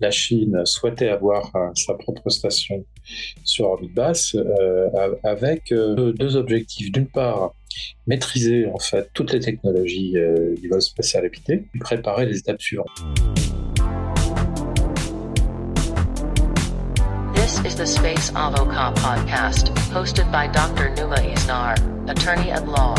la Chine souhaitait avoir sa propre station sur orbite basse avec deux objectifs. D'une part, maîtriser en fait toutes les technologies du vol spatial habité, puis préparer les étapes suivantes. This is the Space Avoca podcast, hosted by Dr. Numa Isnar, attorney at law.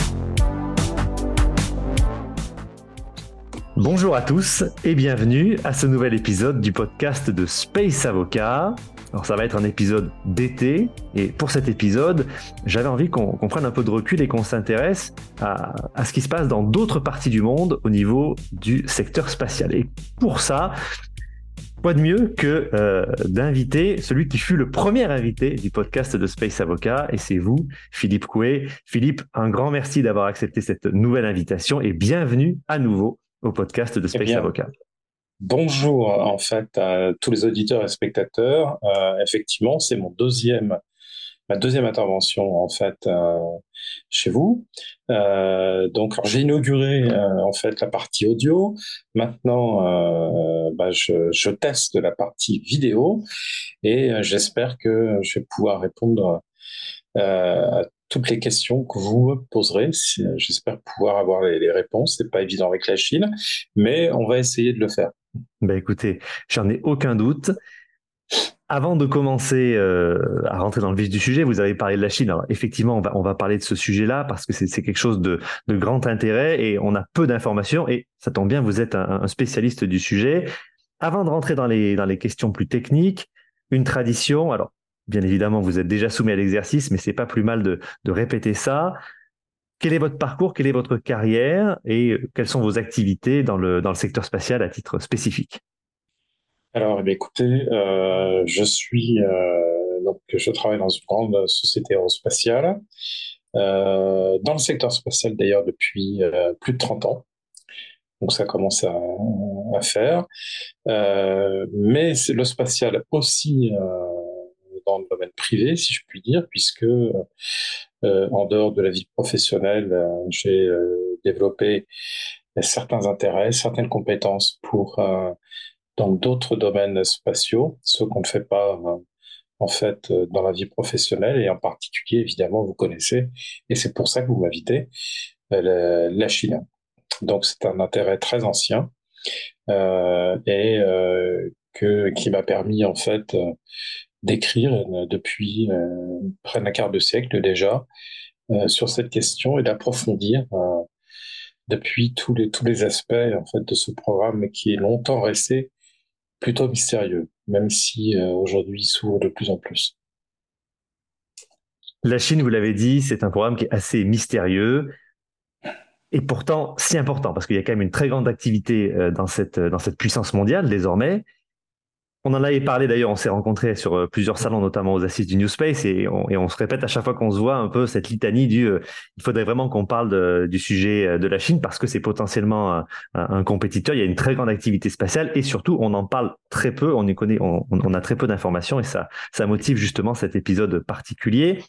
Bonjour à tous et bienvenue à ce nouvel épisode du podcast de Space Avocat. Alors ça va être un épisode d'été et pour cet épisode, j'avais envie qu'on prenne un peu de recul et qu'on s'intéresse à, ce qui se passe dans d'autres parties du monde au niveau du secteur spatial. Et pour ça, quoi de mieux que euh, d'inviter celui qui fut le premier invité du podcast de Space Avocat, et c'est vous, Philippe Coué. Philippe, un grand merci d'avoir accepté cette nouvelle invitation et bienvenue à nouveau au podcast de Space eh Avocat. Bonjour en fait à tous les auditeurs et spectateurs. Euh, effectivement, c'est mon deuxième, ma deuxième intervention en fait euh, chez vous. Euh, donc j'ai inauguré en fait la partie audio. Maintenant, bah, je, je, teste la partie vidéo et j'espère que je vais pouvoir répondre à toutes les questions que vous me poserez. J'espère pouvoir avoir les, réponses. C'est pas évident avec la Chine, mais on va essayer de le faire. Ben écoutez, j'en ai aucun doute. Avant de commencer euh, à rentrer dans le vif du sujet, vous avez parlé de la Chine. Alors effectivement, on va, on va parler de ce sujet-là parce que c'est quelque chose de, de, grand intérêt et on a peu d'informations. Et ça tombe bien, vous êtes un, un, spécialiste du sujet. Avant de rentrer dans les, dans les questions plus techniques, une tradition. Alors Bien évidemment, vous êtes déjà soumis à l'exercice, mais c'est pas plus mal de, répéter ça. Quel est votre parcours, quelle est votre carrière? Et quelles sont vos activités dans le, secteur spatial à titre spécifique? Alors, eh écoutez, euh, je suis euh, donc je travaille dans une grande société aérospatiale, euh, dans le secteur spatial d'ailleurs depuis plus de 30 ans. Donc ça commence à faire, mais le spatial aussi dans le domaine privé, si je puis dire, puisque euh, en dehors de la vie professionnelle, euh, j'ai euh, développé certains intérêts, certaines compétences pour dans d'autres domaines spatiaux, ce qu'on ne fait pas en fait dans la vie professionnelle et en particulier évidemment vous connaissez et c'est pour ça que vous m'invitez la, Chine. Donc c'est un intérêt très ancien et que qui m'a permis en fait d'écrire euh, depuis euh, près d'un quart de siècle déjà euh, sur cette question et d'approfondir depuis tous les tous les aspects en fait de ce programme qui est longtemps resté plutôt mystérieux, même si aujourd'hui il s'ouvre de plus en plus. La Chine, vous l'avez dit, c'est un programme qui est assez mystérieux et pourtant si important parce qu'il y a quand même une très grande activité dans cette dans cette puissance mondiale désormais. On en avait parlé d'ailleurs, on s'est rencontrés sur euh, plusieurs salons, notamment aux assises du New Space, et on, se répète à chaque fois qu'on se voit un peu cette litanie du euh, il faudrait vraiment qu'on parle du sujet euh, de la Chine parce que c'est potentiellement un, compétiteur, il y a une très grande activité spatiale et surtout on en parle très peu, on y connaît, on, a très peu d'informations et ça, ça motive justement cet épisode particulier.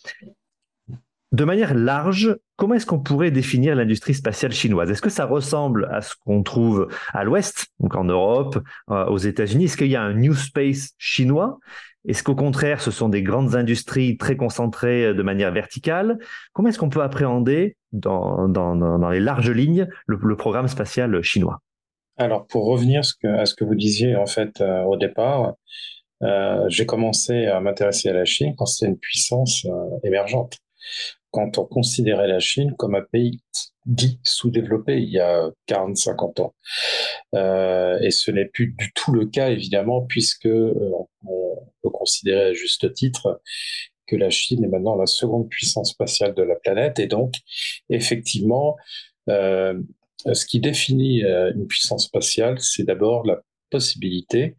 De manière large, comment est-ce qu'on pourrait définir l'industrie spatiale chinoise? Est-ce que ça ressemble à ce qu'on trouve à l'Ouest, donc en Europe, euh, aux États-Unis? Est-ce qu'il y a un New Space chinois? Est-ce qu'au contraire, ce sont des grandes industries très concentrées euh, de manière verticale? Comment est-ce qu'on peut appréhender dans, les larges lignes le, programme spatial chinois? Alors, pour revenir à ce que vous disiez en fait euh, au départ, j'ai commencé à m'intéresser à la Chine quand c'était une puissance émergente quand on considérait la Chine comme un pays dit sous-développé il y a 40-50 ans. Euh, et ce n'est plus du tout le cas, évidemment, puisque euh, on peut considérer à juste titre que la Chine est maintenant la seconde puissance spatiale de la planète. Et donc, effectivement, euh, ce qui définit une puissance spatiale, c'est d'abord la possibilité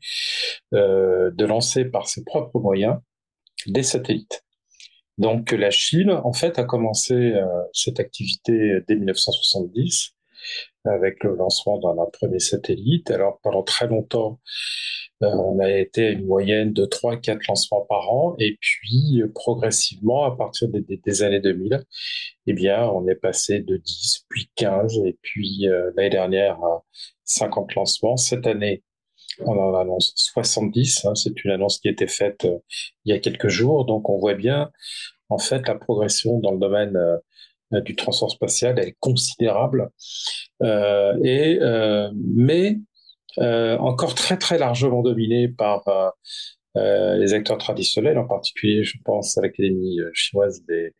de lancer par ses propres moyens des satellites. Donc la Chine, en fait, a commencé euh, cette activité dès 1970 avec le lancement d'un premier satellite. Alors pendant très longtemps, euh, on a été à une moyenne de 3-4 lancements par an, et puis progressivement, à partir des, années 2000, eh bien, on est passé de 10, puis 15, et puis euh, l'année dernière à 50 lancements. Cette année, on en annonce 70. Hein, c'est une annonce qui a été faite euh, il y a quelques jours. Donc, on voit bien, en fait, la progression dans le domaine euh, du transport spatial est considérable. Euh, et, mais encore très, largement dominée par les acteurs traditionnels, en particulier, je pense à l'Académie chinoise des,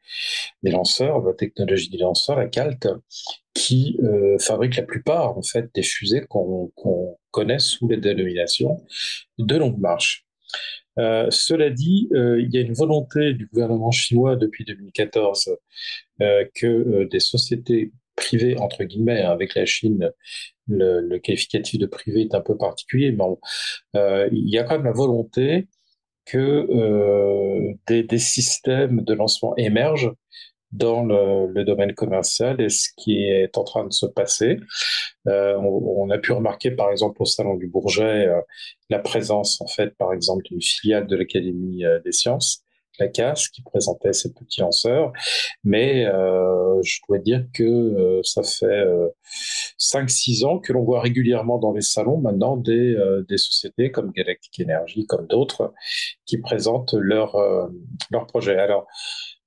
des lanceurs, la technologie des lanceurs, la CALT, qui euh, fabrique la plupart en fait des fusées qu'on connaît sous les dénominations de longue marche. Euh, cela dit, euh, il y a une volonté du gouvernement chinois depuis 2014 euh, que des sociétés privées, entre guillemets, hein, avec la Chine, le, qualificatif de privé est un peu particulier, mais euh, il y a quand même la volonté que des, systèmes de lancement émergent dans le, le, domaine commercial et ce qui est en train de se passer. Euh, on, on, a pu remarquer, par exemple, au Salon du Bourget, euh, la présence, en fait, par exemple, d'une filiale de l'Académie euh, des sciences, la CAS, qui présentait ses petits lanceurs. Mais euh, je dois dire que euh, ça fait 5-6 ans que l'on voit régulièrement dans les salons maintenant des, des sociétés comme Galactic Energy, comme d'autres, qui présentent leurs leur projets. Alors,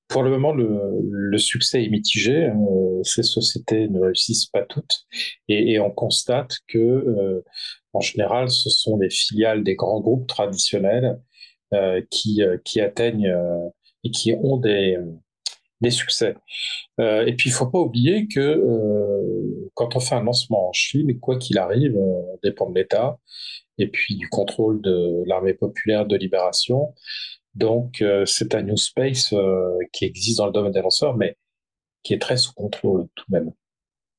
pour le moment, le, le succès est mitigé. Euh, ces sociétés ne réussissent pas toutes, et, et on constate que, euh, en général, ce sont les filiales des grands groupes traditionnels euh, qui, euh, qui atteignent euh, et qui ont des, des succès. et puis, il faut pas oublier que quand on fait un lancement en Chine, quoi qu'il arrive, on dépend de l'État et puis du contrôle de l'armée populaire de libération. Donc, euh, c'est un new space euh, qui existe dans le domaine des lanceurs, mais qui est très sous contrôle tout de même.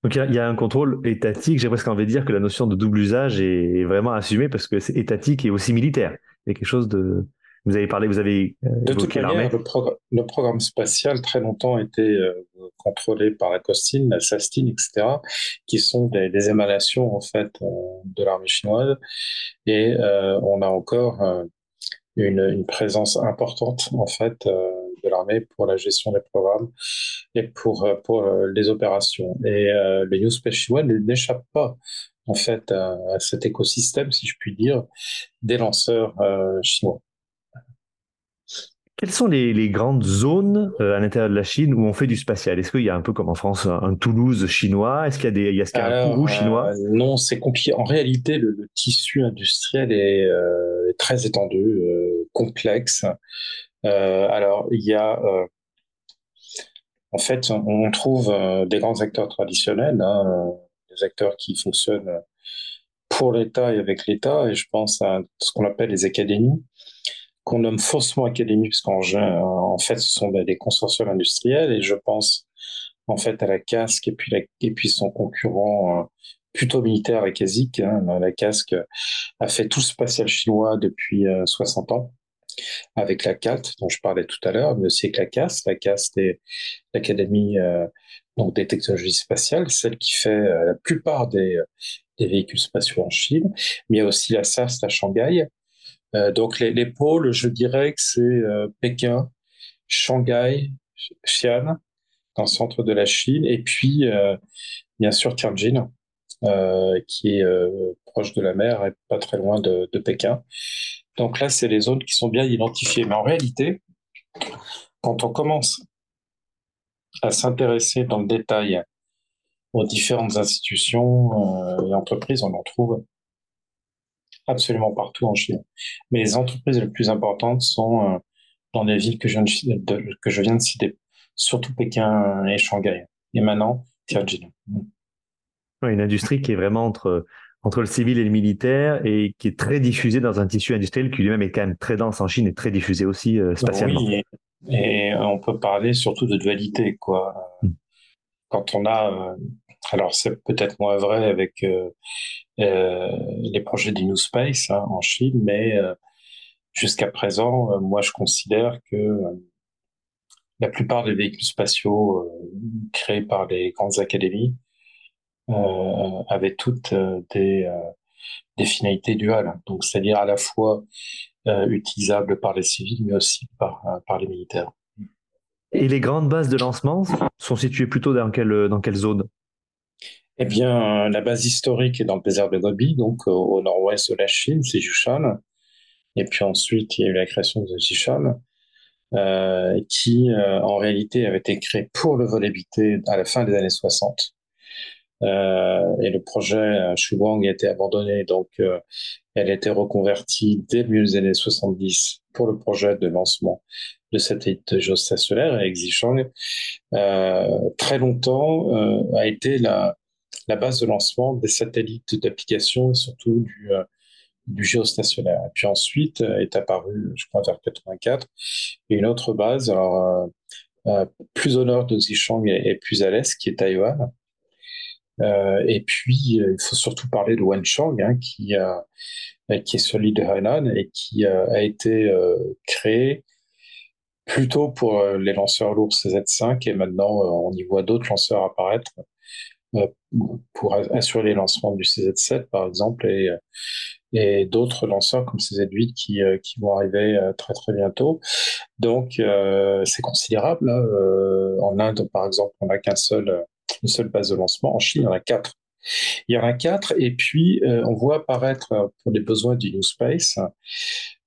Donc, il y, a un contrôle étatique. J'ai presque envie de dire que la notion de double usage est, vraiment assumée parce que c'est étatique et aussi militaire. Il y a quelque chose de. Vous avez parlé, vous avez. Euh, de toute manière, le, le, programme spatial, très longtemps, été euh, contrôlé par la COSTIN, la SASTIN, etc., qui sont des, des émanations, en fait, de l'armée chinoise. Et on a encore une, une présence importante en fait euh, de l'armée pour la gestion des programmes et pour euh, pour euh, les opérations. Et euh, les New Space chinois n'échappent pas en fait à, à, cet écosystème, si je puis dire, des lanceurs euh, chinois. Quelles sont les, les grandes zones euh, à l'intérieur de la Chine où on fait du spatial? Est-ce qu'il y a un peu comme en France un, un Toulouse chinois? Est-ce qu'il y a, des, il y a, qu y a Alors, un Kourou chinois? euh, Non, c'est compliqué. En réalité, le, le tissu industriel est, euh, très étendu, complexe. Euh, alors, il y a... en fait, on trouve des grands acteurs traditionnels, hein, des acteurs qui fonctionnent pour l'État et avec l'État, et je pense à ce qu'on appelle les académies qu'on nomme faussement académie, puisqu'en en fait, ce sont des consortiums industriels, et je pense en fait à la casque et puis, son concurrent euh, plutôt militaire, la CASIC. Hein, la casque a fait tout spatial chinois depuis euh, 60 ans, avec la CALT, dont je parlais tout à l'heure, mais aussi avec la CAS. La CAS, c'est l'Académie euh, des technologies spatiales, celle qui fait euh, la plupart des, des véhicules spatiaux en Chine, mais aussi la SAS à Shanghai, euh, donc les, les, pôles, je dirais que c'est euh, Pékin, Shanghai, Xi'an, dans le centre de la Chine, et puis euh, bien sûr Tianjin, qui est proche de la mer et pas très loin de, Pékin. Donc là, c'est les zones qui sont bien identifiées. Mais en réalité, quand on commence à s'intéresser dans le détail aux différentes institutions et entreprises, on en trouve absolument partout en Chine. Mais les entreprises les plus importantes sont euh, dans les villes que je, que je viens de citer, surtout Pékin et Shanghai. Et maintenant, Tianjin. Une industrie qui est vraiment entre, entre le civil et le militaire et qui est très diffusée dans un tissu industriel qui lui-même est quand même très dense en Chine et très diffusé aussi euh, spatialement. Oui, et, et, on peut parler surtout de dualité, quoi. Mm. Quand on a euh, alors c'est peut-être moins vrai avec euh, les projets d'Innu Space hein, en Chine, mais jusqu'à présent, moi je considère que la plupart des véhicules spatiaux créés par les grandes académies avaient toutes des, des finalités duales, donc c'est-à-dire à la fois utilisables par les civils, mais aussi par, par les militaires. Et les grandes bases de lancement sont situées plutôt dans quelle, dans quelle zone? Eh bien, la base historique est dans le désert de Gobi, donc au, nord-ouest de la Chine, c'est Yushan. Et puis ensuite, il y a eu la création de Zishan, euh, qui euh, en réalité avait été créé pour le vol habité à la fin des années 60. Euh, et le projet Shuwang a été abandonné, donc euh, elle a été reconvertie milieu des années 70 pour le projet de lancement de satellites géostationnaires et Xichang, euh, très longtemps a été la, base de lancement des satellites d'application et surtout du, géostationnaire. Et puis ensuite est apparue, je crois, vers 84, une autre base, alors plus au nord de Xichang et, et plus à l'est, qui est Taïwan. Euh, et puis, euh, il faut surtout parler de Wenchang, hein, qui, qui est sur l'île de Hainan et qui a, été euh, créé plutôt pour euh, les lanceurs lourds CZ5 et maintenant on y voit d'autres lanceurs apparaître pour assurer les lancements du CZ7 par exemple et, d'autres lanceurs comme CZ8 qui, vont arriver très très bientôt. Donc euh, c'est considérable. Hein. en Inde par exemple on n'a qu'un seul une seule base de lancement. En Chine, il y en a quatre. Il y en a quatre, et puis euh, on voit apparaître, euh, pour les besoins du New Space,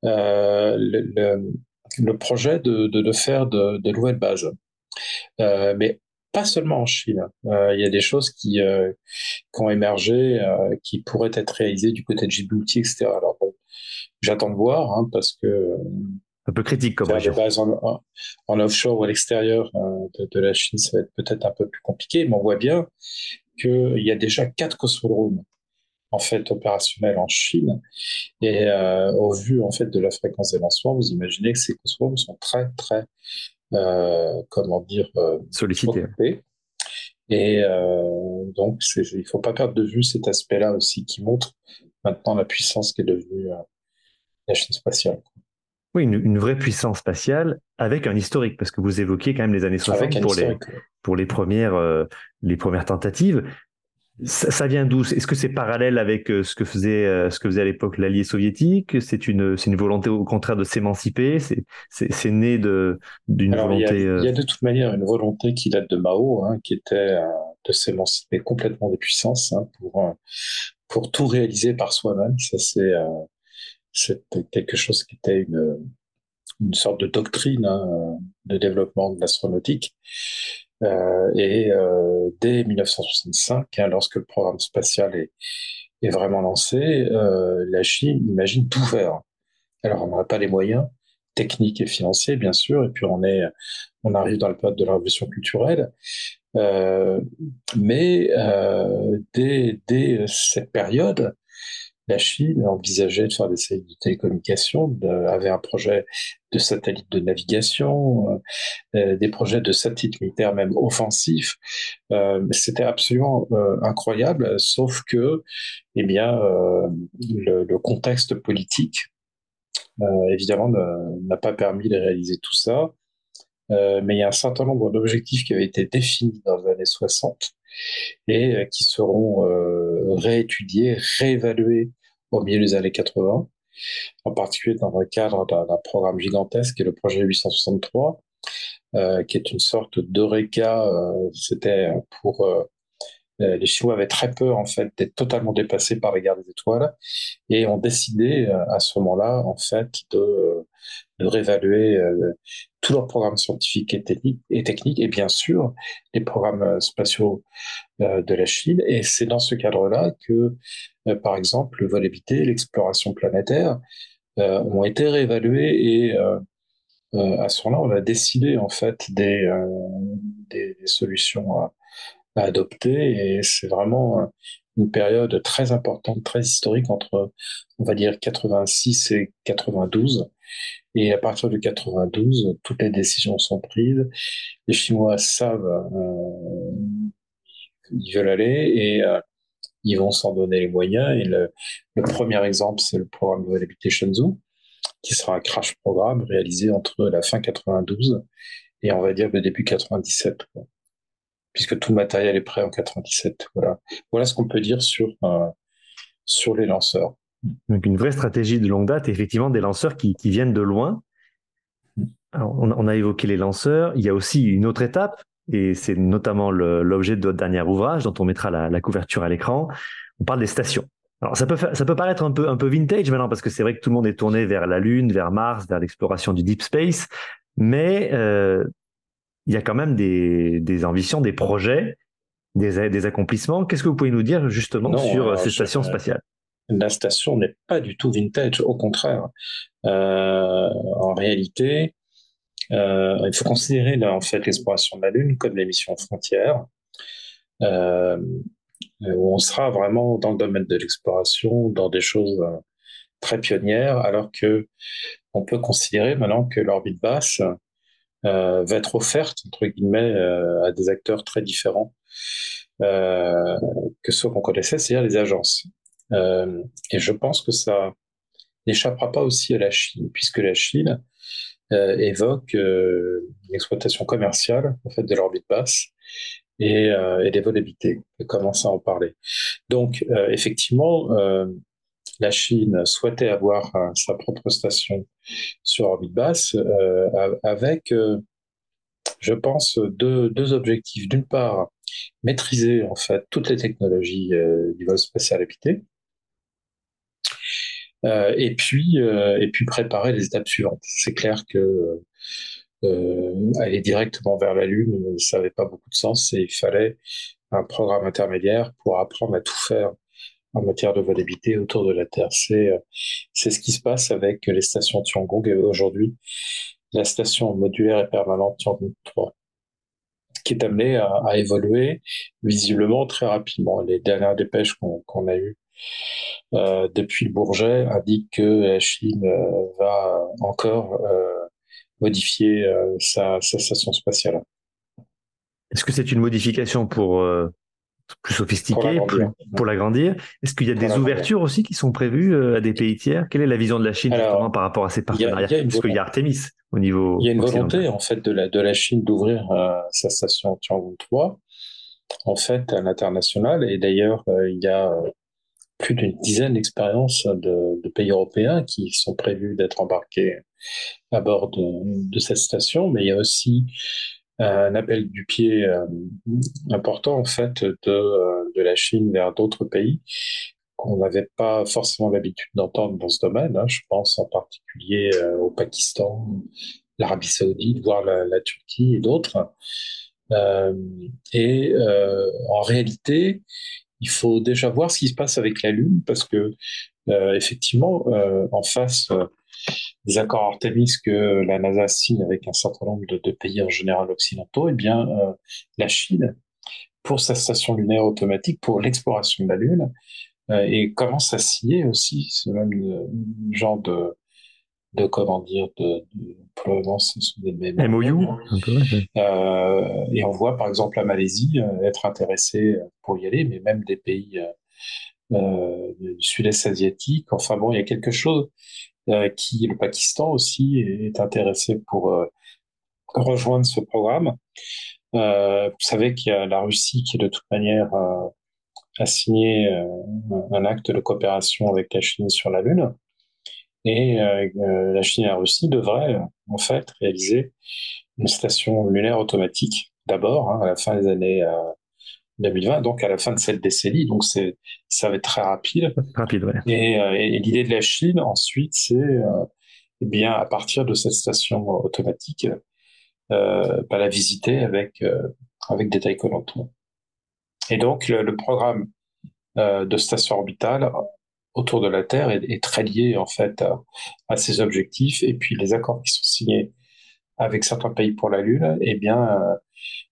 euh, le, projet de, faire de, nouvelles bases. mais pas seulement en Chine. il y a des choses qui, qui ont émergé, qui pourraient être réalisées du côté de Djibouti, etc. Alors j'attends de voir, hein, parce que un peu critique comme région. En, en, offshore ou à l'extérieur euh, de, de, la Chine, ça va être peut-être un peu plus compliqué, mais on voit bien qu'il y a déjà quatre cosmodromes en fait opérationnels en Chine. Et euh, au vu en fait de la fréquence des lancements, vous imaginez que ces cosmodromes sont très très euh, comment dire euh, sollicités. Et donc il faut pas perdre de vue cet aspect-là aussi qui montre maintenant la puissance qui est devenue la Chine spatiale. Oui, une, vraie puissance spatiale avec un historique, parce que vous évoquiez quand même les années 60 pour les, pour les premières, euh, les premières tentatives. Ça, vient d'où? Est-ce que c'est parallèle avec euh, ce que faisait, euh, ce que faisait à l'époque l'allié soviétique? C'est une, une volonté au contraire de s'émanciper? C'est, né de, d'une volonté. Il y, a, de toute manière une volonté qui date de Mao, hein, qui était de s'émanciper complètement des puissances hein, pour, pour tout réaliser par soi-même. Ça, c'est c'était quelque chose qui était une, une sorte de doctrine hein, de développement de l'astronautique. Euh, et euh, dès 1965, hein, lorsque le programme spatial est, est vraiment lancé, euh, la Chine imagine tout faire. Alors, on n'a pas les moyens techniques et financiers, bien sûr, et puis on est, on arrive dans le période de la révolution culturelle. Mais dès, dès cette période, la Chine envisageait de faire des satellites de télécommunications, avait un projet de satellite de navigation, euh, euh, des projets de satellites militaires même offensifs. Euh, C'était absolument incroyable, sauf que, eh bien, le, contexte politique, évidemment, n'a pas permis de réaliser tout ça. mais il y a un certain nombre d'objectifs qui avaient été définis dans les années 60 et qui seront réétudiés, réévalués au milieu des années 80, en particulier dans le cadre d'un programme gigantesque qui est le projet 863, euh, qui est une sorte d'Eureka. Euh, C'était pour euh, les Chinois avaient très peur en fait d'être totalement dépassés par les guerres des étoiles et ont décidé euh, à ce moment-là en fait de, de réévaluer euh, tous leurs programmes scientifiques et techniques, et techniques et bien sûr les programmes spatiaux de la Chine. Et c'est dans ce cadre-là que par exemple le vol habité, l'exploration planétaire ont été réévalués et à ce moment-là on a décidé en fait des, des, des solutions à adopter. Et c'est vraiment euh, une période très importante, très historique entre, on va dire, 86 et 92. Et à partir de 92, toutes les décisions sont prises. Les Chinois savent euh, ils veulent aller et euh, ils vont s'en donner les moyens. Et le, le premier exemple, c'est le programme de Habité Shenzhou, qui sera un crash programme réalisé entre la fin 92 et on va dire le début 97. Quoi puisque tout le matériel est prêt en 97. Voilà, voilà ce qu'on peut dire sur, euh, sur les lanceurs. Donc une vraie stratégie de longue date, effectivement des lanceurs qui, qui viennent de loin. Alors, on, a évoqué les lanceurs, il y a aussi une autre étape, et c'est notamment l'objet de votre dernier ouvrage dont on mettra la, couverture à l'écran. On parle des stations. Alors ça peut ça peut paraître un peu un peu vintage maintenant parce que c'est vrai que tout le monde est tourné vers la Lune, vers Mars, vers l'exploration du deep space, mais euh, il y a quand même des, des ambitions, des projets, des, des accomplissements. Qu'est-ce que vous pouvez nous dire justement sur ces stations spatiales? La station n'est pas du tout vintage, au contraire. Euh, en réalité, euh, il faut considérer là, en fait l'exploration de la Lune comme l'émission frontière, euh, où on sera vraiment dans le domaine de l'exploration, dans des choses euh, très pionnières, alors que on peut considérer maintenant que l'orbite basse euh, va être offerte entre guillemets euh, à des acteurs très différents euh, que ceux qu'on connaissait, c'est-à-dire les agences. et je pense que ça n'échappera pas aussi à la Chine, puisque la Chine euh, évoque euh, l'exploitation commerciale en fait de l'orbite basse et, euh, et des vols habités. On commence à en parler. Donc effectivement, la Chine souhaitait avoir sa propre station sur orbite basse avec, je pense, deux, objectifs. D'une part, maîtriser en fait toutes les technologies du vol spatial habité euh, et puis euh, préparer les étapes suivantes. C'est clair que euh, aller directement vers la Lune, ça n'avait pas beaucoup de sens et il fallait un programme intermédiaire pour apprendre à tout faire en matière de vol habité autour de la Terre. C'est c'est ce qui se passe avec les stations Tiangong et aujourd'hui la station modulaire et permanente Tiangong 3 qui est amenée à, évoluer visiblement très rapidement. Les dernières dépêches qu'on a eues euh, depuis Bourget indique que la Chine euh, va encore euh, modifier sa, station spatiale. Est-ce que c'est une modification pour plus sophistiqué pour l'agrandir. Est-ce qu'il y a des ouvertures aussi qui sont prévues à des pays tiers? Quelle est la vision de la Chine justement par rapport à ces partenariats? Parce qu'il y a Artemis au niveau. Il y a une volonté en fait de la, de la Chine d'ouvrir sa station Tiangong 3 en fait à l'international. Et d'ailleurs il y a plus d'une dizaine d'expériences de, de, pays européens qui sont prévus d'être embarqués à bord de, de, cette station, mais il y a aussi euh, un appel du pied euh, important en fait de, euh, de la Chine vers d'autres pays qu'on n'avait pas forcément l'habitude d'entendre dans ce domaine. Hein. Je pense en particulier au Pakistan, l'Arabie Saoudite, voire la, Turquie et d'autres. Euh, et euh, en réalité, il faut déjà voir ce qui se passe avec la Lune parce que euh, effectivement, euh, en face euh, des accords Artemis que la NASA signe avec un certain nombre de, de pays en général occidentaux, eh bien, euh, la Chine, pour sa station lunaire automatique, pour l'exploration de la Lune, euh, et commence à signer aussi ce même genre de, de comment dire, de, de probablement ce sont des MOU. Euh, et on voit par exemple la Malaisie euh, être intéressée pour y aller, mais même des pays euh, du sud-est asiatique. Enfin bon, il y a quelque chose qui, le Pakistan aussi, est intéressé pour euh, rejoindre ce programme. vous savez qu'il y a la Russie qui, de toute manière, a signé un acte de coopération avec la Chine sur la Lune. Et euh, euh, la Chine et la Russie devraient euh, en fait réaliser une station lunaire automatique d'abord hein, à la fin des années 2020, donc à la fin de cette décennie. Donc c'est ça va être très rapide. Rapide, ouais. Et, et l'idée de la Chine ensuite, c'est eh bien à partir de cette station automatique, euh, bah, la visiter avec avec des taïkonauts. Et donc le, le programme de station orbitale autour de la Terre est, très lié en fait à, ces objectifs. Et puis les accords qui sont signés avec certains pays pour la Lune, eh bien, euh, euh,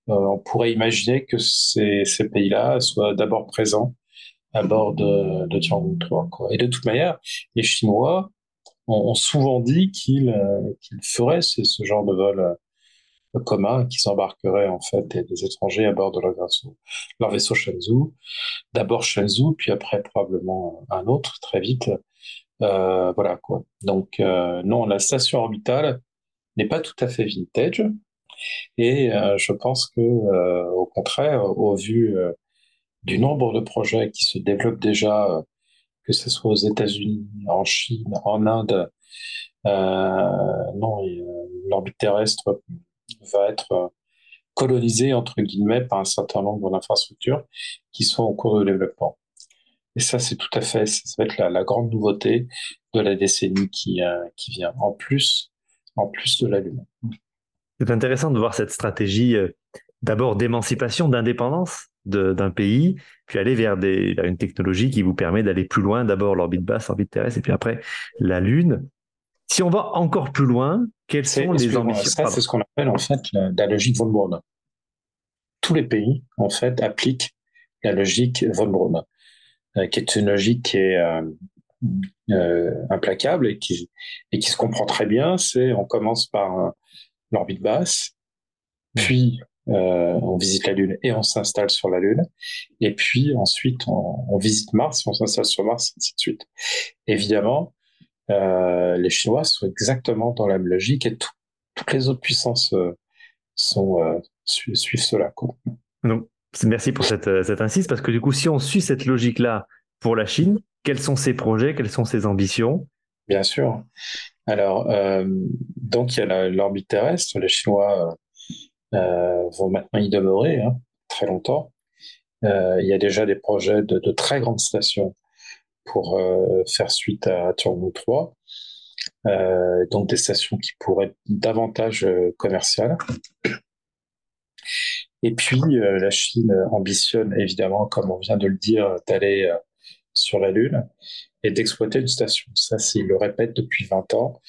on pourrait imaginer que ces, pays-là soient d'abord présents à bord de, de Tiangong 3. Quoi. Et de toute manière, les Chinois ont, souvent dit qu'ils euh, qu'ils feraient ce, ce, genre de vol commun qui s'embarqueraient en fait des, étrangers à bord de leur vaisseau, leur vaisseau Shenzhou. D'abord Shenzhou, puis après probablement un autre très vite. Euh, voilà quoi. Donc euh, non, la station orbitale n'est pas tout à fait vintage. Et euh, je pense que euh, au contraire, au vu euh, du nombre de projets qui se développent déjà, que ce soit aux États-Unis, en Chine, en Inde, non, l'orbite terrestre va être colonisés, entre guillemets, par un certain nombre d'infrastructures qui sont en cours de développement. Et ça, c'est tout à fait, ça va être la, grande nouveauté de la décennie qui, qui vient, en plus, en plus de la Lune. C'est intéressant de voir cette stratégie d'abord d'émancipation, d'indépendance d'un pays, puis aller vers, des, vers une technologie qui vous permet d'aller plus loin, d'abord l'orbite basse, l'orbite terrestre, et puis après la Lune. Si on va encore plus loin, quelles sont les ambitions? Ça, c'est ce qu'on appelle en fait la, logique von Braun. Tous les pays, en fait, appliquent la logique von Braun, euh, qui est une logique qui est euh, euh, implacable et qui, et qui se comprend très bien. C'est on commence par l'orbite basse, puis euh, on visite la Lune et on s'installe sur la Lune. Et puis ensuite, on, visite Mars, on s'installe sur Mars, et ainsi de suite. Évidemment, euh, les Chinois sont exactement dans la même logique et toutes les autres puissances euh, sont, suivent cela. Donc, merci pour cette, cette insiste, parce que du coup, si on suit cette logique-là pour la Chine, quels sont ses projets, quelles sont ses ambitions? Bien sûr. Alors, donc il y a l'orbite terrestre. Les Chinois euh, vont maintenant y demeurer hein, très longtemps. Euh, il y a déjà des projets de, très grandes stations pour euh, faire suite à Turbo 3. Euh, donc des stations qui pourraient être davantage commerciales. Et puis la Chine ambitionne évidemment, comme on vient de le dire, d'aller sur la Lune et d'exploiter une station. Ça, il le répète depuis 20 ans.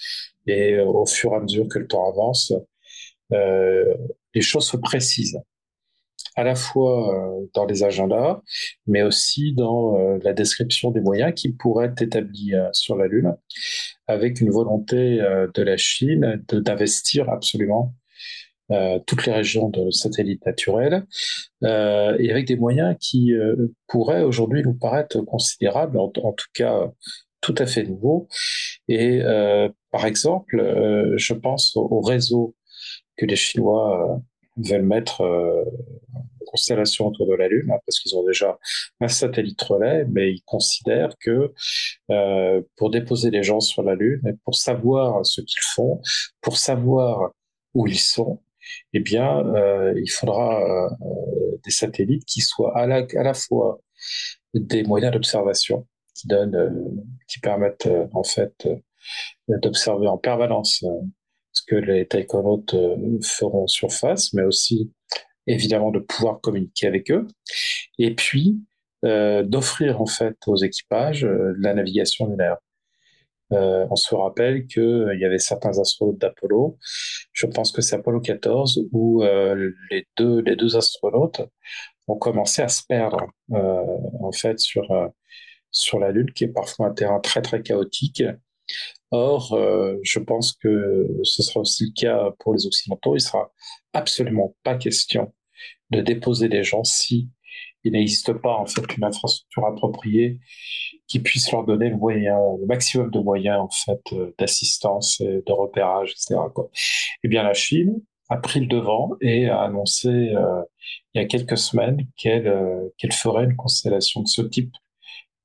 Et au fur et à mesure que le temps avance, euh, les choses se précisent, à la fois euh, dans les agendas, mais aussi dans euh, la description des moyens qui pourraient être établis sur la Lune, avec une volonté de la Chine d'investir absolument euh, toutes les régions de satellites naturels, euh, et avec des moyens qui euh, pourraient aujourd'hui nous paraître considérables, en, tout cas tout à fait nouveaux. Et par exemple, je pense au, au réseau que les Chinois euh, veulent mettre euh, en constellation autour de la Lune, hein, parce qu'ils ont déjà un satellite relais, mais ils considèrent que euh, pour déposer les gens sur la Lune, pour savoir ce qu'ils font, pour savoir où ils sont, eh bien, euh, il faudra euh, des satellites qui soient à la, fois des moyens d'observation qui qui permettent en fait d'observer en permanence ce que les taïkonautes euh, feront surface, mais aussi évidemment de pouvoir communiquer avec eux, et puis euh, d'offrir en fait aux équipages euh, la navigation lunaire. Euh, on se rappelle qu'il y avait certains astronautes d'Apollo, je pense que c'est Apollo 14, où les, deux, les deux astronautes ont commencé à se perdre en fait sur, sur la Lune, qui est parfois un terrain très très chaotique, Or, euh, je pense que ce sera aussi le cas pour les Occidentaux. Il sera absolument pas question de déposer des gens si il n'existe pas en fait une infrastructure appropriée qui puisse leur donner le moyen, le maximum de moyens en fait euh, d'assistance, et de repérage, etc. Quoi. Eh bien, la Chine a pris le devant et a annoncé euh, il y a quelques semaines qu'elle euh, qu'elle ferait une constellation de ce type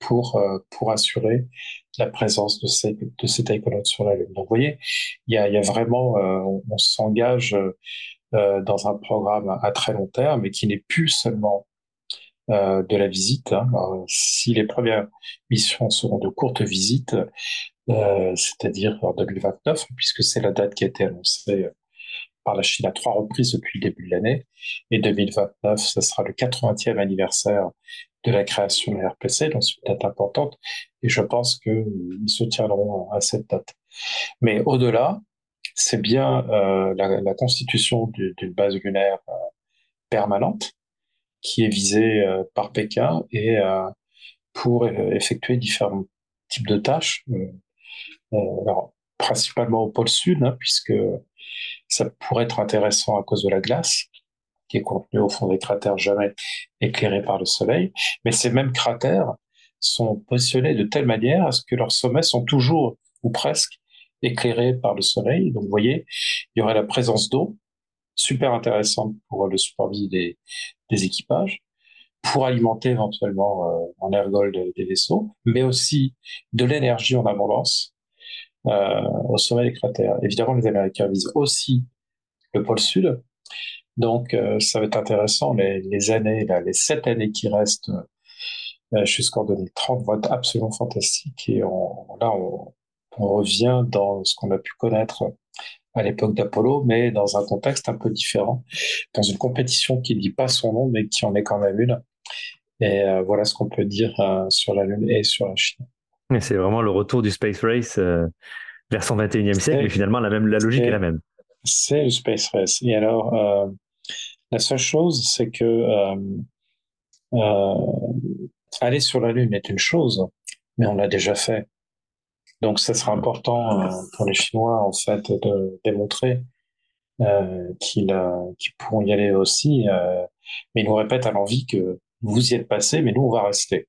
pour pour assurer la présence de ces, de ces sur la Lune. Donc, vous voyez, il y a, il y a vraiment, euh, on, s'engage dans un programme à, très long terme, mais qui n'est plus seulement euh, de la visite. Hein. si les premières missions seront de courtes visites, euh, c'est-à-dire en 2029, puisque c'est la date qui a été annoncée par la Chine à trois reprises depuis le début de l'année, et 2029, ce sera le 80e anniversaire de la création de la RPC, donc c'est une date importante, et je pense qu'ils se tiendront à cette date. Mais au-delà, c'est bien euh, la, constitution d'une base lunaire euh, permanente qui est visée euh, par Pékin et euh, pour effectuer différents types de tâches. alors, principalement au pôle sud, hein, puisque ça pourrait être intéressant à cause de la glace qui est contenue au fond des cratères jamais éclairés par le soleil. Mais ces mêmes cratères sont positionnés de telle manière à ce que leurs sommets sont toujours ou presque éclairés par le soleil. Donc, vous voyez, il y aurait la présence d'eau, super intéressante pour le support des, équipages, pour alimenter éventuellement euh, en ergol des vaisseaux, mais aussi de l'énergie en abondance euh, au sommet des cratères. Évidemment, les Américains visent aussi le pôle sud, Donc, ça va être intéressant. Les, années, les sept années qui restent jusqu'en 2030 vont être absolument fantastiques. Et là, on revient dans ce qu'on a pu connaître à l'époque d'Apollo, mais dans un contexte un peu différent, dans une compétition qui ne dit pas son nom, mais qui en est quand même une. Et euh, voilà ce qu'on peut dire euh, sur la Lune et sur la Chine. C'est vraiment le retour du space race euh, vers son 21e siècle, mais finalement la, même, la logique est, la même. C'est le space race. Et alors, la seule chose, c'est que aller sur la Lune est une chose, mais on l'a déjà fait. Donc, ça sera important euh, pour les Chinois, en fait, de démontrer euh, qu'ils euh, pourront y aller aussi. Euh, mais ils nous répètent à l'envie que vous y êtes passé, mais nous, on va rester.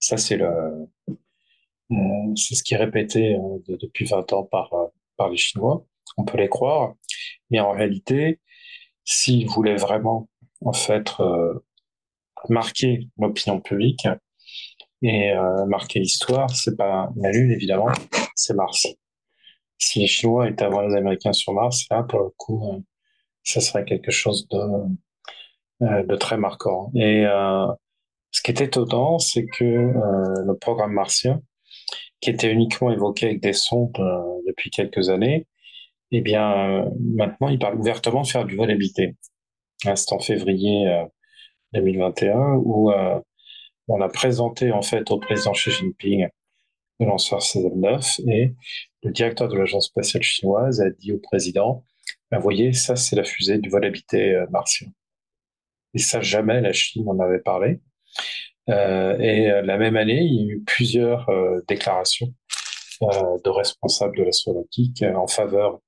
Ça, c'est le, euh, c'est ce qui est répété depuis 20 ans par, par les Chinois. On peut les croire. Mais en réalité, s'ils voulaient vraiment, en fait, marquer l'opinion publique, et euh, marquer l'histoire, c'est pas la Lune évidemment, c'est Mars. Si les Chinois étaient avant les Américains sur Mars, là pour le coup, euh, ça serait quelque chose de, euh, très marquant. Et ce qui est étonnant, c'est que le programme martien, qui était uniquement évoqué avec des sondes depuis quelques années, eh bien maintenant il parle ouvertement de faire du vol habité. C'est en février 2021 où on a présenté en fait au président Xi Jinping le lanceur CZ-9 et le directeur de l'agence spatiale chinoise a dit au président ben, voyez, ça c'est la fusée du vol habité euh, martien. Et ça, jamais la Chine n'en avait parlé. Euh, et euh, la même année, il y a eu plusieurs déclarations de responsables de l'astronautique en faveur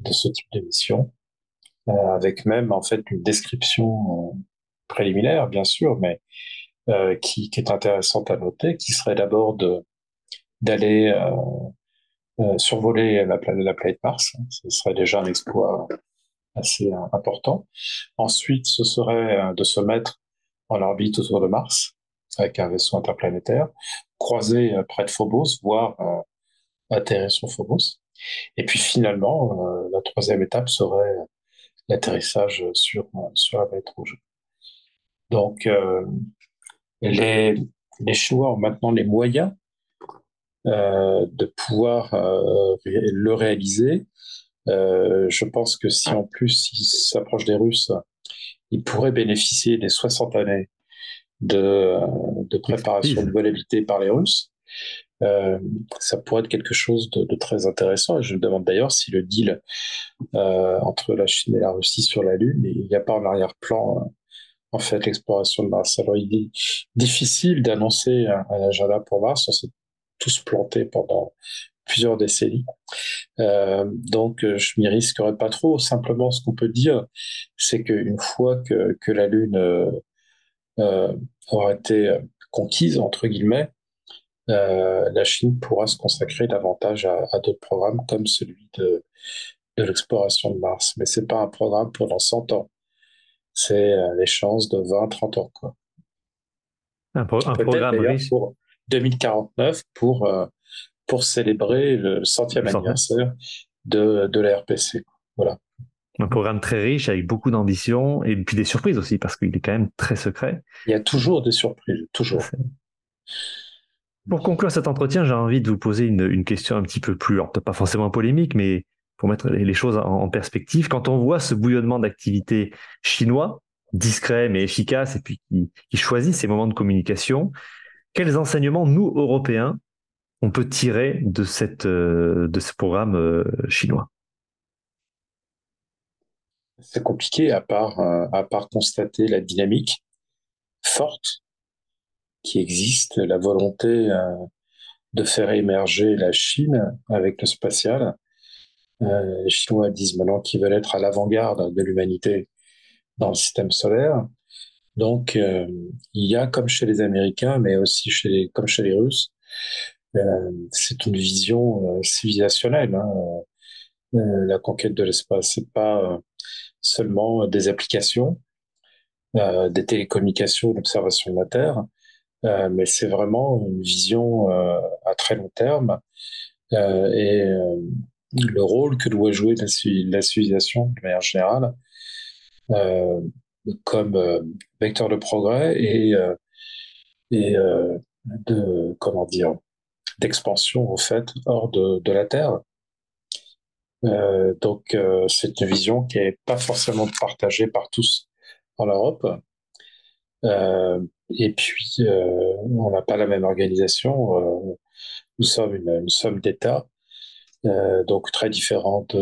de ce type de mission, avec même en fait une description préliminaire, bien sûr, mais euh, qui, est intéressante à noter, qui serait d'abord d'aller euh, euh, survoler la planète, la planète Mars. Ce serait déjà un exploit assez important. Ensuite, ce serait de se mettre en orbite autour de Mars avec un vaisseau interplanétaire, croiser près de Phobos, voire atterrir sur Phobos. Et puis finalement, la troisième étape serait l'atterrissage sur, la planète rouge. Donc, les, les Chinois ont maintenant les moyens euh, de pouvoir euh, le réaliser. Euh, je pense que si en plus ils s'approchent des Russes, ils pourraient bénéficier des 60 années de, préparation de vol habité par les Russes. Ça pourrait être quelque chose de, très intéressant. Je me demande d'ailleurs si le deal entre la Chine et la Russie sur la Lune, il n'y a pas en arrière-plan en fait l'exploration de Mars. Alors il est difficile d'annoncer un, agenda pour Mars, on s'est tous plantés pendant plusieurs décennies. Euh, donc je m'y risquerai pas trop. Simplement ce qu'on peut dire, c'est qu'une fois que, que la Lune euh, euh, aura été conquise, entre guillemets, euh, la Chine pourra se consacrer davantage à, d'autres programmes comme celui de, de l'exploration de Mars. Mais c'est pas un programme pendant 100 ans c'est euh, les chances de 20-30 ans. Quoi. Un, pro un programme riche. Pour 2049 pour, euh, pour célébrer le centième anniversaire de, de la RPC. Voilà. Un programme très riche avec beaucoup d'ambition et puis des surprises aussi parce qu'il est quand même très secret. Il y a toujours des surprises, toujours. Pour conclure cet entretien, j'ai envie de vous poser une, une question un petit peu plus, peut-être pas forcément polémique, mais pour mettre les choses en, perspective, quand on voit ce bouillonnement d'activités chinois, discret mais efficace, et puis qui, choisit ces moments de communication, quels enseignements, nous, Européens, on peut tirer de, euh, ce programme euh, chinois? C'est compliqué à part, euh, à part constater la dynamique forte qui existe, la volonté de faire émerger la Chine avec le spatial, les Chinois disent maintenant qu'ils veulent être à l'avant-garde de l'humanité dans le système solaire. Donc, euh, il y a, comme chez les Américains, mais aussi comme chez les Russes, euh, c'est une vision euh, civilisationnelle. Hein. Euh, la conquête de l'espace, c'est pas seulement des applications, des télécommunications, l'observation de la Terre, mais c'est vraiment une vision à très long terme. et le rôle que doit jouer la, la civilisation de manière générale comme vecteur de progrès et, et de comment dire d'expansion en fait hors de, la Terre. Euh, donc c'est une vision qui est pas forcément partagée par tous en Europe. Euh, et puis on n'a pas la même organisation. nous sommes une, une somme d'États euh, donc très différente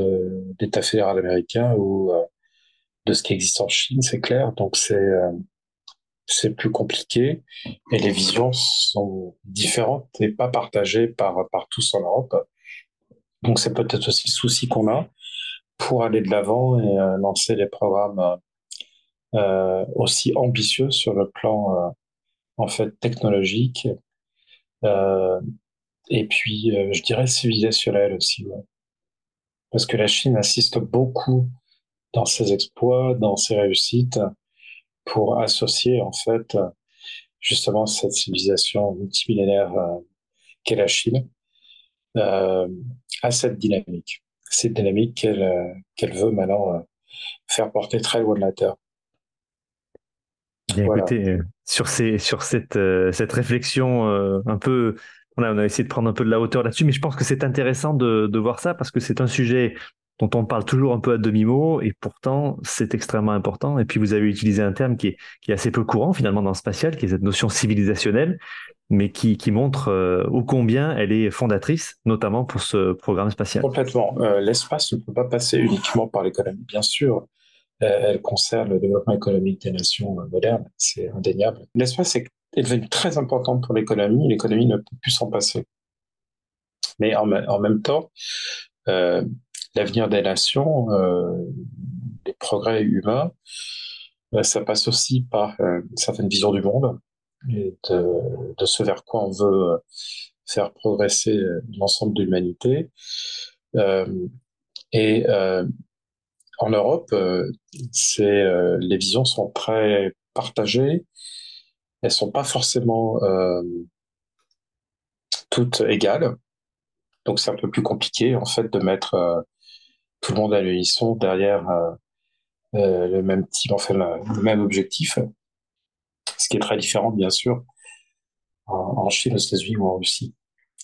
d'État fédéral américain ou euh, de ce qui existe en Chine, c'est clair. Donc c'est euh, c'est plus compliqué et les visions sont différentes et pas partagées par par tous en Europe. Donc c'est peut-être aussi le souci qu'on a pour aller de l'avant et lancer des programmes aussi ambitieux sur le plan en fait technologique et puis, euh, je dirais civilisationnel aussi. Parce que la Chine assiste beaucoup dans ses exploits, dans ses réussites, pour associer en fait justement cette civilisation multimillénaire euh, qu'est la Chine euh, à cette dynamique. Cette dynamique qu'elle qu'elle veut maintenant faire porter très loin de la Terre. Bien écoutez, sur, ces, sur cette, cette réflexion un peu on a, essayé de prendre un peu de la hauteur là-dessus, mais je pense que c'est intéressant de, voir ça parce que c'est un sujet dont on parle toujours un peu à demi-mot et pourtant c'est extrêmement important. Et puis vous avez utilisé un terme qui est, qui est assez peu courant finalement dans le spatial, qui est cette notion civilisationnelle, mais qui, qui montre euh, ô combien elle est fondatrice, notamment pour ce programme spatial. Complètement. Euh, l'espace ne peut pas passer uniquement par l'économie, bien sûr. Euh, elle concerne le développement économique des nations modernes, c'est indéniable. L'espace est est devenue très importante pour l'économie. L'économie ne peut plus s'en passer. Mais en, même temps, euh, l'avenir des nations, euh, progrès humains, euh, ça passe aussi par une certaine vision du monde de, de, ce vers quoi on veut faire progresser l'ensemble de l'humanité. et en Europe, les visions sont très partagées elles sont pas forcément euh, toutes égales. Donc c'est un peu plus compliqué en fait de mettre euh, tout le monde à l'unisson derrière euh, le même type, enfin le, même objectif. Ce qui est très différent bien sûr en, Chine, aux États-Unis ou en Russie,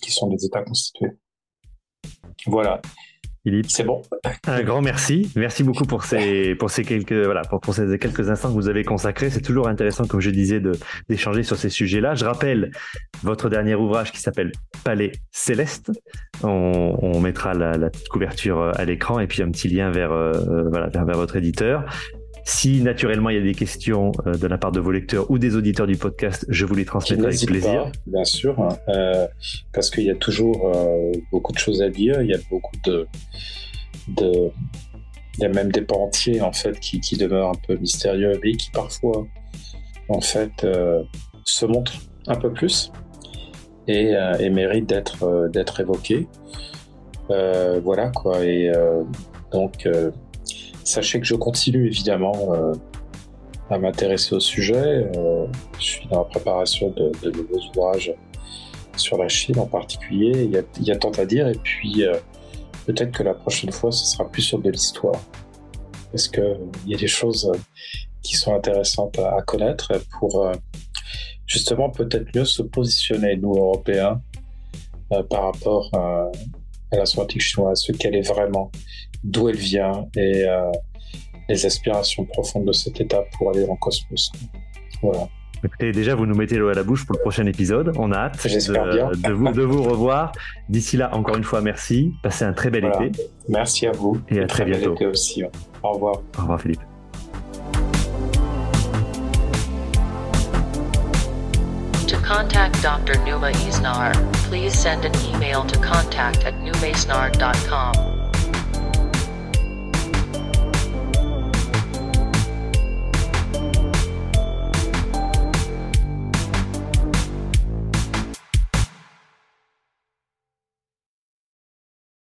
qui sont des États constitués. Voilà. Philippe. C'est bon. Un grand merci. Merci beaucoup pour ces, pour ces quelques, voilà, pour, pour ces quelques instants que vous avez consacrés. C'est toujours intéressant, comme je disais, de, d'échanger sur ces sujets-là. Je rappelle votre dernier ouvrage qui s'appelle Palais Céleste. On, on mettra la, la, petite couverture à l'écran et puis un petit lien vers, euh, voilà, vers, vers votre éditeur. Si naturellement il y a des questions euh, de la part de vos lecteurs ou des auditeurs du podcast, je vous les transmettrai avec plaisir. bien sûr, euh, parce qu'il y a toujours euh, beaucoup de choses à dire. Il y a beaucoup de, de, il y a même des pans entiers en fait qui, qui demeurent un peu mystérieux et qui parfois en fait se montrent un peu plus et, et méritent d'être d'être évoqués. voilà quoi. Et donc Sachez que je continue évidemment euh, à m'intéresser au sujet. Euh, je suis dans la préparation de, nouveaux ouvrages sur la Chine en particulier. Il y a, tant à dire et puis euh, peut-être que la prochaine fois ce sera plus sur de l'histoire parce qu'il y a des choses qui sont intéressantes à, connaître pour justement peut-être mieux se positionner nous Européens par rapport à, la somatique chinoise, ce qu'elle est vraiment d'où elle vient et euh, les aspirations profondes de cet État pour aller dans le cosmos. Voilà. Écoutez, déjà, vous nous mettez l'eau à la bouche pour le prochain épisode. On a hâte de, de, vous, de vous revoir. D'ici là, encore une fois, merci. Passez un très bel été. Merci à vous. Et à très, très bientôt. Été aussi. Au revoir. Au revoir, Philippe. To contact Dr. Numa Isnar, please send an email to contact at numaisnar.com.